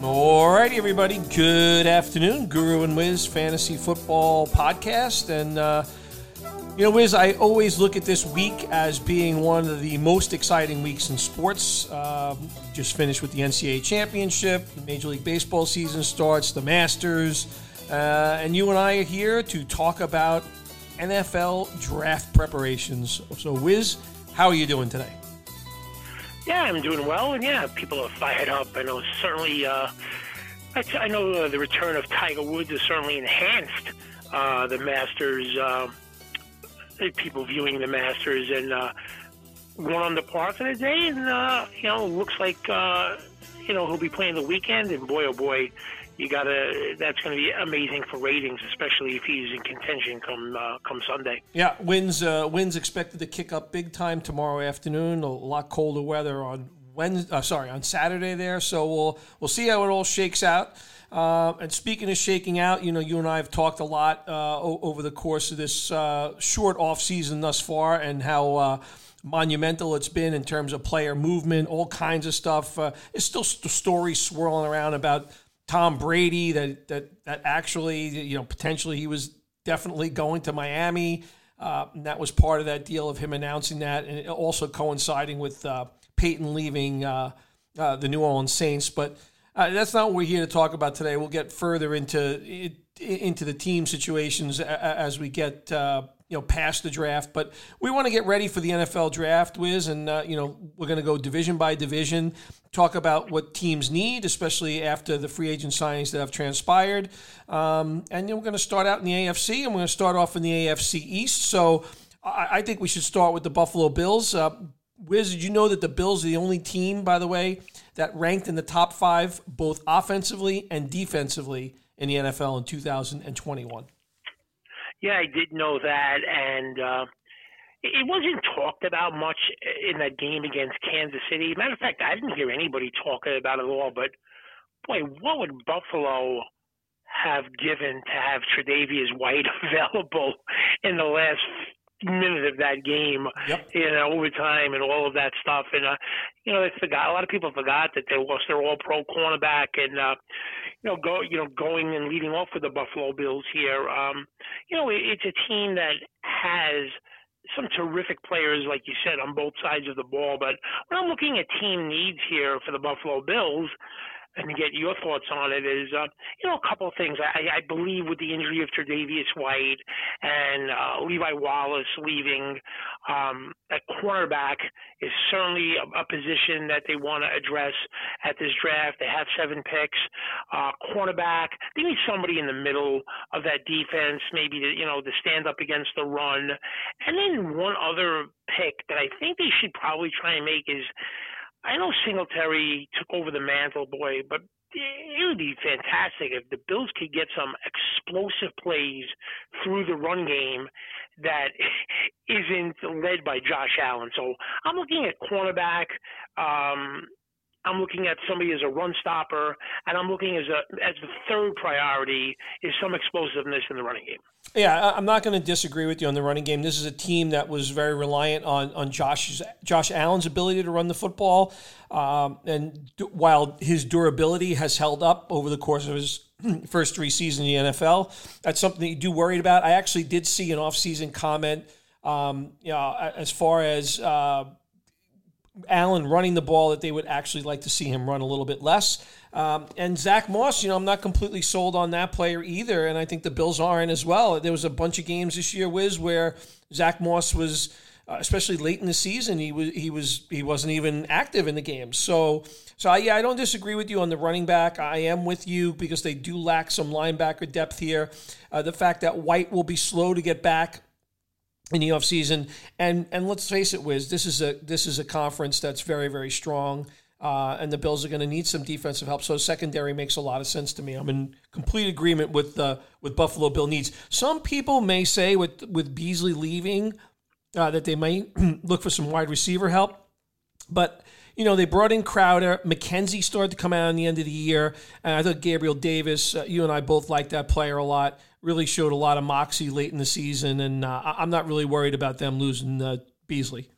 Alrighty, everybody. Good afternoon. Guru and Wiz Fantasy Football Podcast. And, uh, you know, Wiz, I always look at this week as being one of the most exciting weeks in sports. Uh, just finished with the NCAA Championship, Major League Baseball season starts, the Masters. Uh, and you and I are here to talk about NFL draft preparations. So, Wiz, how are you doing today? Yeah, I'm doing well, and yeah, people are fired up. I know certainly. Uh, I, I know uh, the return of Tiger Woods has certainly enhanced uh, the Masters. Uh, people viewing the Masters and uh, one on the par for the day, and uh, you know, looks like uh, you know he'll be playing the weekend, and boy, oh boy, you gotta. That's going to be amazing for ratings, especially if he's in contention come uh, come Sunday. Yeah, winds uh, winds expected to kick up big time tomorrow afternoon. A lot colder weather on Wednesday. Uh, sorry, on Saturday there. So we'll we'll see how it all shakes out. Uh, and speaking of shaking out, you know, you and I have talked a lot uh, over the course of this uh, short off season thus far, and how uh, monumental it's been in terms of player movement, all kinds of stuff. Uh, there's still st- stories swirling around about Tom Brady that that that actually you know potentially he was definitely going to Miami. Uh, and that was part of that deal of him announcing that, and also coinciding with uh, Payton leaving uh, uh the New Orleans Saints. But uh, that's not what we're here to talk about today. We'll get further into into the team situations as we get uh, you know past the draft. But we want to get ready for the NFL draft, Wiz, and you know we're going to go division by division talk about what teams need, especially after the free agent signings that have transpired. Um, and then we're going to start out in the AFC, and we're going to start off in the AFC East. So I, I think we should start with the Buffalo Bills. Uh, Wiz, did you know that the Bills are the only team, by the way, that ranked in the top five both offensively and defensively in the NFL in 2021? Yeah, I did know that, and uh, it wasn't talked about much in that game against Kansas City. Matter of fact, I didn't hear anybody talking about it at all. But boy, what would Buffalo have given to have Tre'Davious White available in the last minute of that game yep. in overtime and all of that stuff. And uh, you know, they forgot. A lot of people forgot that they lost their All-Pro cornerback, and uh, you know, go you know going and leading off with the Buffalo Bills here. Um, you know, it's a team that has some terrific players, like you said, on both sides of the ball. But when I'm looking at team needs here for the Buffalo Bills, and get your thoughts on it is, uh, you know, a couple of things. I, I believe with the injury of Tre'Davious White and uh, Levi Wallace leaving, um, at cornerback is certainly a, a position that they want to address at this draft. They have seven picks. Uh, cornerback, they need somebody in the middle of that defense, maybe to, you know, to stand up against the run. And then one other pick that I think they should probably try and make is I know Singletary took over the mantle, boy, but it would be fantastic if the Bills could get some explosive plays through the run game that isn't led by Josh Allen. So I'm looking at cornerback. Um, I'm looking at somebody as a run stopper, and I'm looking as a as the third priority is some explosiveness in the running game. Yeah, I'm not going to disagree with you on the running game. This is a team that was very reliant on on Josh's Josh Allen's ability to run the football, um, and while his durability has held up over the course of his first three seasons in the NFL, that's something that you do worried about. I actually did see an offseason comment, um, you know, as far as. Uh, Allen running the ball that they would actually like to see him run a little bit less. Um, and Zach Moss, you know, I'm not completely sold on that player either, and I think the Bills aren't as well. There was a bunch of games this year, Wiz, where Zach Moss was, uh, especially late in the season, he was he was he wasn't even active in the game. So, so I, yeah, I don't disagree with you on the running back. I am with you because they do lack some linebacker depth here. Uh, the fact that White will be slow to get back in the offseason. And and let's face it, Wiz, this is a this is a conference that's very, very strong. Uh, and the Bills are going to need some defensive help. So secondary makes a lot of sense to me. I'm in complete agreement with uh, with Buffalo Bill needs. Some people may say with with Beasley leaving uh, that they might look for some wide receiver help, but you know they brought in Crowder. McKenzie started to come out in the end of the year, and I thought Gabriel Davis. Uh, you and I both like that player a lot really showed a lot of moxie late in the season, and uh, I'm not really worried about them losing uh, Beasley.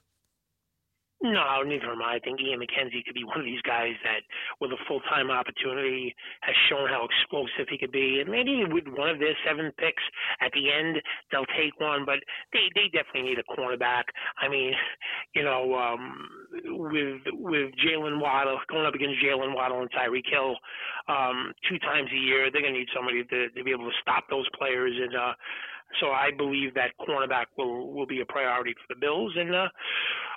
No, neither am I. I think Ian McKenzie could be one of these guys that, with a full time opportunity, has shown how explosive he could be. And maybe with one of their seven picks at the end, they'll take one. But they they definitely need a cornerback. I mean, you know, um, with with Jaylen Waddle going up against Jaylen Waddle and Tyreek Hill um, two times a year, they're to need somebody to, to be able to stop those players and. uh so I believe that cornerback will will be a priority for the Bills. And uh,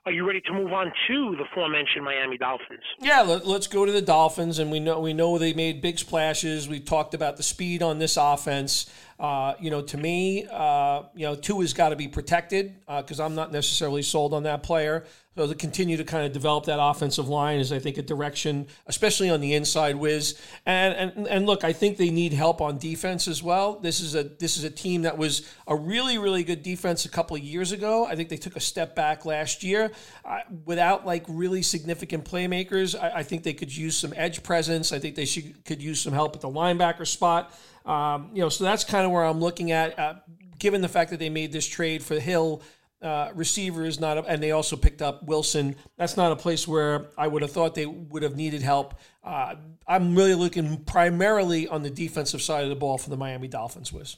are you ready to move on to the aforementioned Miami Dolphins? Yeah, let, us go to the Dolphins, and we know we know they made big splashes. We talked about the speed on this offense. Uh, you know, to me, uh, you know, Tua has got to be protected because uh, I'm not necessarily sold on that player. So to continue to kind of develop that offensive line is, I think, a direction, especially on the inside Wiz. And and and look, I think they need help on defense as well. This is a this is a team that was a really really good defense a couple of years ago. I think they took a step back last year uh, without like really significant playmakers. I, I, think they could use some edge presence. I think they should could use some help at the linebacker spot. Um, you know, so that's kind of where I'm looking at. Uh, given the fact that they made this trade for Hill uh, receiver is not, a, and they also picked up Wilson. That's not a place where I would have thought they would have needed help. Uh, I'm really looking primarily on the defensive side of the ball for the Miami Dolphins. Was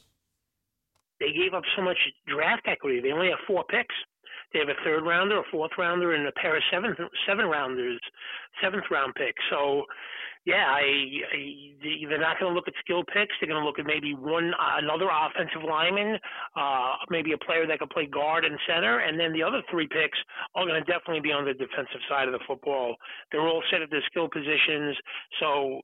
they gave up so much draft equity? They only have four picks. They have a third rounder, a fourth rounder, and a pair of seventh seven rounders, seventh round picks. So yeah, I, I they're not going to look at skill picks. They're going to look at maybe one another offensive lineman, uh, maybe a player that can play guard and center, and then the other three picks are going to definitely be on the defensive side of the football. They're all set at their skill positions, so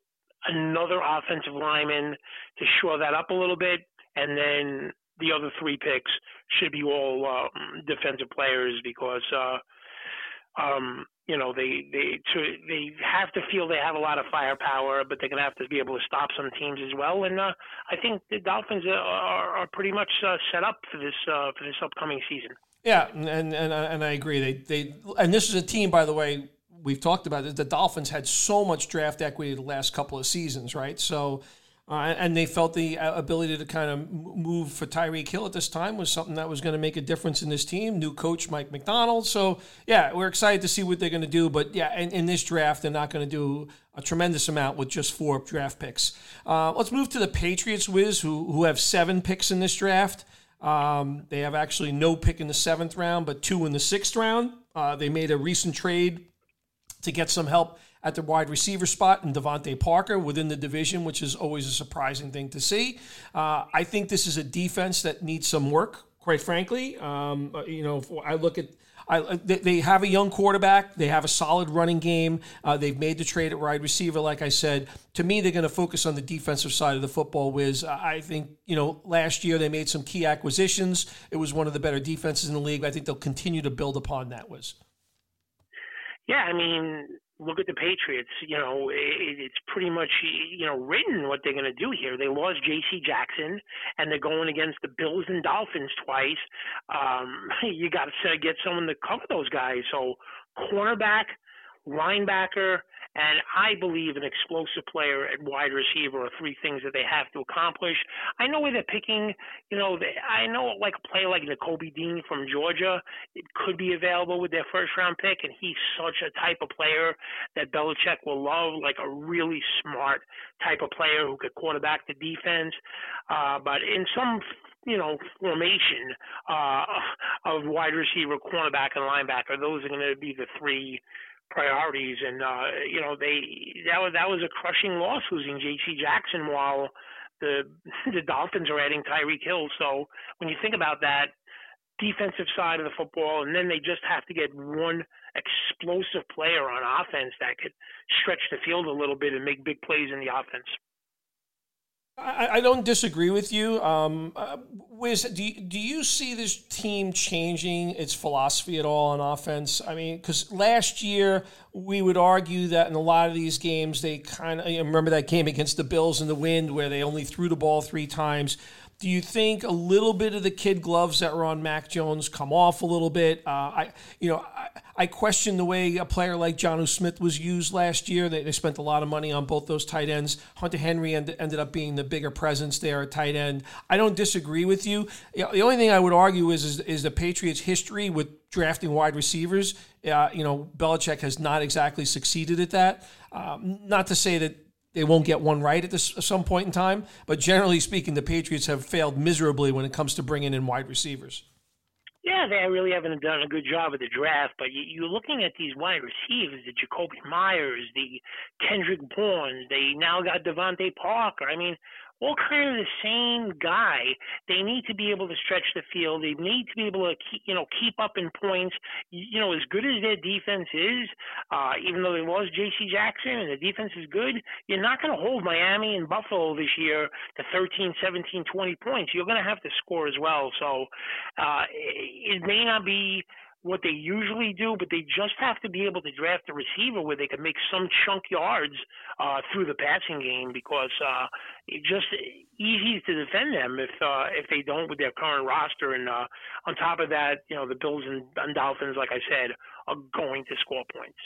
another offensive lineman to shore that up a little bit, and then the other three picks should be all um, defensive players because. Uh, um, you know they they to, they have to feel they have a lot of firepower, but they're going to have to be able to stop some teams as well. And uh, I think the Dolphins are, are pretty much uh, set up for this uh, for this upcoming season. Yeah, and and and I agree. They they and this is a team, by the way. We've talked about it. The Dolphins had so much draft equity the last couple of seasons, right? So uh, and they felt the uh, ability to kind of move for Tyreek Hill at this time was something that was going to make a difference in this team. New coach Mike McDaniel. So, yeah, we're excited to see what they're going to do. But, yeah, in, in this draft, they're not going to do a tremendous amount with just four draft picks. Uh, let's move to the Patriots, Wiz, who, who have seven picks in this draft. Um, they have actually no pick in the seventh round, but two in the sixth round. Uh, they made a recent trade to get some help at the wide receiver spot and DeVante Parker within the division, which is always a surprising thing to see. Uh, I think this is a defense that needs some work, quite frankly. Um, uh, you know, I look at. I, uh, they have a young quarterback. They have a solid running game. Uh, they've made the trade at wide receiver, like I said. To me, they're going to focus on the defensive side of the football. Wiz, I think you know last year they made some key acquisitions. It was one of the better defenses in the league. I think they'll continue to build upon that. Wiz. Yeah, I mean, look at the Patriots. You know, it, it's pretty much you know written what they're going to do here. They lost J.C. Jackson, and they're going against the Bills and Dolphins twice. Um, you got to get someone to cover those guys. So cornerback, linebacker, and I believe an explosive player at wide receiver are three things that they have to accomplish. I know where they're picking, you know, they, I know like a player like Nakobe Dean from Georgia, it could be available with their first round pick, and he's such a type of player that Belichick will love, like a really smart type of player who could quarterback the defense. Uh, but in some you know, formation uh, of wide receiver, cornerback, and linebacker. Those are going to be the three priorities. And uh, you know, they that was that was a crushing loss losing J.C. Jackson while the the Dolphins are adding Tyreek Hill. So when you think about that defensive side of the football, and then they just have to get one explosive player on offense that could stretch the field a little bit and make big plays in the offense. I, I don't disagree with you. Um, uh, Wiz, do you, do you see this team changing its philosophy at all on offense? I mean, because last year we would argue that in a lot of these games they kind of remember that game against the Bills in the wind where they only threw the ball three times. Do you think a little bit of the kid gloves that were on Mac Jones come off a little bit? Uh, I, you know, I, I, question the way a player like Jonnu Smith was used last year. They, they, spent a lot of money on both those tight ends. Hunter Henry end, ended up being the bigger presence there at tight end. I don't disagree with you. the only thing I would argue is, is, is the Patriots' history with drafting wide receivers. Uh, you know, Belichick has not exactly succeeded at that. Um, not to say that they won't get one right at this at some point in time. But generally speaking, the Patriots have failed miserably when it comes to bringing in wide receivers. Yeah, they really haven't done a good job of the draft. But you, are looking at these wide receivers, the Jakobi Meyers, the Kendrick Bourne. They now got DeVante Parker. I mean, all kind of the same guy. They need to be able to stretch the field. They need to be able to keep, you know keep up in points. You know, as good as their defense is, uh, even though they lost J.C. Jackson and the defense is good, you're not going to hold Miami and Buffalo this year to 13, 17, 20 points. You're going to have to score as well. So uh, it may not be what they usually do, but they just have to be able to draft a receiver where they can make some chunk yards uh, through the passing game because uh, it's just easy to defend them if uh, if they don't with their current roster. And uh, on top of that, you know the Bills and, and Dolphins, like I said, are going to score points.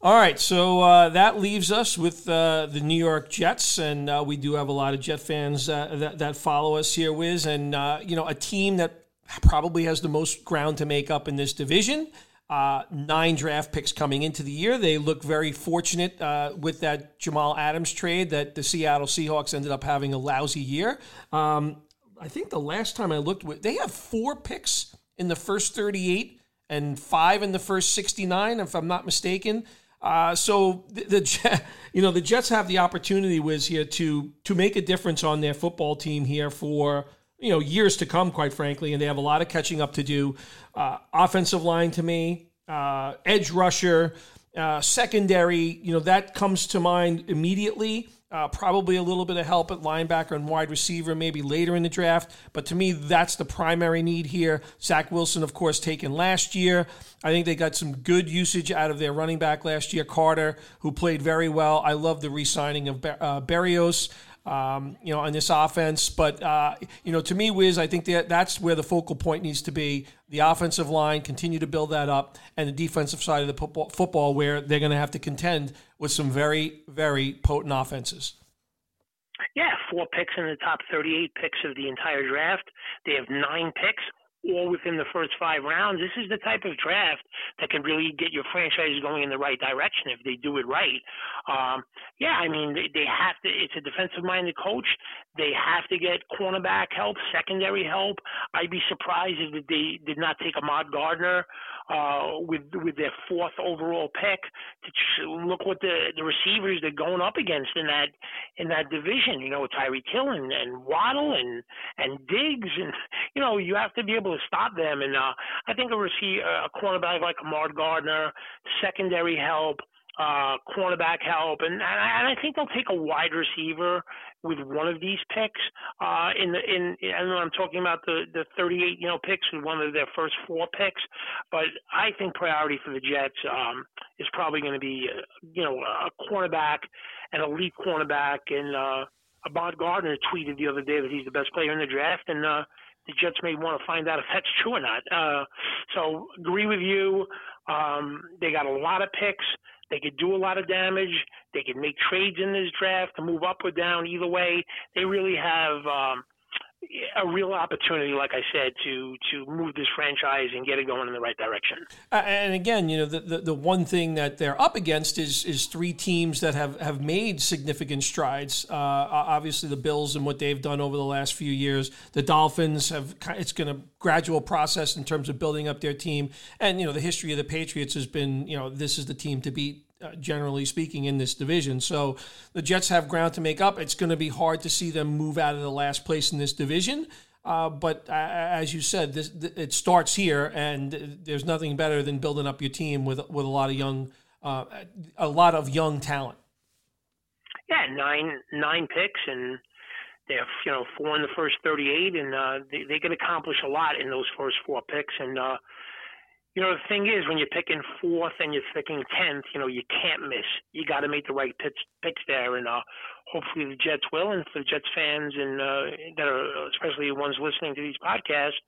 All right, so uh, that leaves us with uh, the New York Jets, and uh, we do have a lot of Jet fans uh, that, that follow us here, Wiz, and uh, you know a team that probably has the most ground to make up in this division. Uh, nine draft picks coming into the year. They look very fortunate uh, with that Jamal Adams trade that the Seattle Seahawks ended up having a lousy year. Um, I think the last time I looked, they have four picks in the first 38 and five in the first 69, if I'm not mistaken. Uh, so the, the you know the Jets have the opportunity, Wiz here to to make a difference on their football team here for you know years to come, quite frankly, and they have a lot of catching up to do. Uh, offensive line to me, uh, edge rusher, uh, secondary, you know that comes to mind immediately. Uh, probably a little bit of help at linebacker and wide receiver, maybe later in the draft. But to me, that's the primary need here. Zach Wilson, of course, taken last year. I think they got some good usage out of their running back last year, Carter, who played very well. I love the re signing of uh, Berrios um, you know, on this offense. But uh, you know, to me, Wiz, I think that that's where the focal point needs to be. The offensive line continue to build that up, and the defensive side of the football, football where they're going to have to contend with some very, very potent offenses. Yeah, four picks in the top 38 picks of the entire draft. They have nine picks all within the first five rounds. This is the type of draft that can really get your franchise going in the right direction if they do it right. Um, yeah, I mean, they, they have to, it's a defensive minded coach. They have to get cornerback help, secondary help. I'd be surprised if they did not take Ahmad Gardner uh, with with their fourth overall pick. To look what the the receivers they're going up against in that in that division. You know, Tyreek Hill and, and Waddle and and Diggs, and you know you have to be able to stop them. And uh, I think a receiver, a cornerback like Ahmad Gardner, secondary help uh, cornerback help, and, and I think they'll take a wide receiver with one of these picks. Uh, in the in, know I'm talking about the the 38 you know picks with one of their first four picks, but I think priority for the Jets um, is probably going to be uh, you know a cornerback, an elite cornerback, and uh, Ahmad Gardner tweeted the other day that he's the best player in the draft, and uh, the Jets may want to find out if that's true or not. Uh, so agree with you. Um, they got a lot of picks. They could do a lot of damage. They could make trades in this draft to move up or down. Either way, they really have um, a real opportunity, like I said, to to move this franchise and get it going in the right direction. Uh, and again, you know, the, the, the one thing that they're up against is is three teams that have have made significant strides. Uh, obviously, the Bills and what they've done over the last few years. The Dolphins have it's going to gradual process in terms of building up their team, and you know, the history of the Patriots has been, you know, this is the team to beat uh, generally speaking, in this division. So the Jets have ground to make up. It's going to be hard to see them move out of the last place in this division. Uh, but uh, as you said, this, it starts here, and there's nothing better than building up your team with with a lot of young, uh, a lot of young talent. Yeah, nine nine picks, and they have you know four in the first 38, and uh, they, they can accomplish a lot in those first four picks. And you know, the thing is, when you're picking fourth and you're picking tenth, you know, you can't miss. You got to make the right pitch, picks there, and uh, hopefully the Jets will. And for the Jets fans and uh, that are especially ones listening to these podcasts,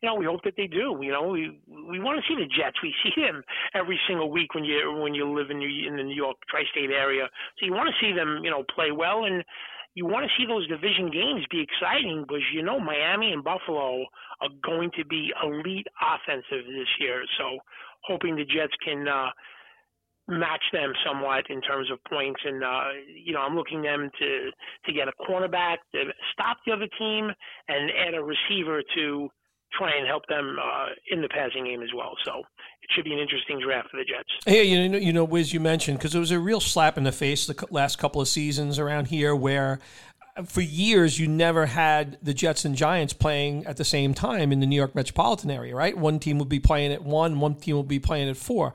you know, we hope that they do. You know, we we want to see the Jets. We see them every single week when you when you live in New, in the New York tri-state area. So you want to see them, you know, play well and you want to see those division games be exciting because you know Miami and Buffalo are going to be elite offensive this year. So hoping the Jets can uh, match them somewhat in terms of points. And uh, you know I'm looking them to to get a cornerback to stop the other team and add a receiver to try and help them uh, in the passing game as well. So it should be an interesting draft for the Jets. Hey, you know, you know, Wiz, you mentioned because it was a real slap in the face the last couple of seasons around here where. Uh, for years, you never had the Jets and Giants playing at the same time in the New York metropolitan area, right? One team would be playing at one, one team would be playing at four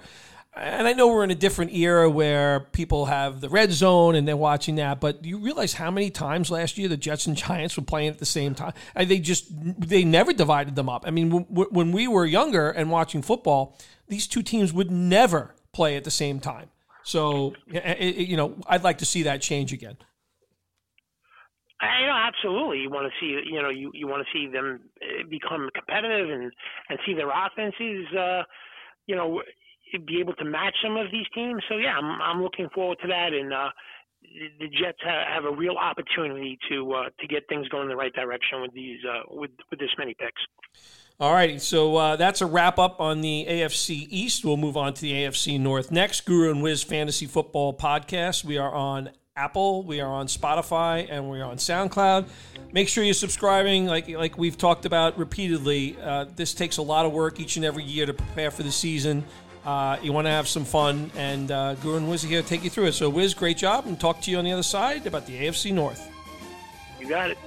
and I know we're in a different era where people have the red zone and they're watching that, but do you realize how many times last year the Jets and Giants were playing at the same time? And they just they never divided them up. I mean, when we were younger and watching football, these two teams would never play at the same time. So, you know, I'd like to see that change again. I know absolutely. You want to see, you know, you, you want to see them eh, become competitive and and see their offenses, uh, you know, be able to match some of these teams. So yeah, I'm I'm looking forward to that, and uh, the Jets have a real opportunity to uh, to get things going in the right direction with these uh, with with this many picks. All righty, so uh, that's a wrap up on the AFC East. We'll move on to the AFC North next. Guru and Wiz Fantasy Football Podcast. We are on Apple, we are on Spotify, and we're on SoundCloud. Make sure you're subscribing, like like we've talked about repeatedly. Uh, this takes a lot of work each and every year to prepare for the season. Uh, you want to have some fun, and uh, Guru and Wiz are here to take you through it. So, Wiz, great job, and talk to you on the other side about the AFC North. You got it.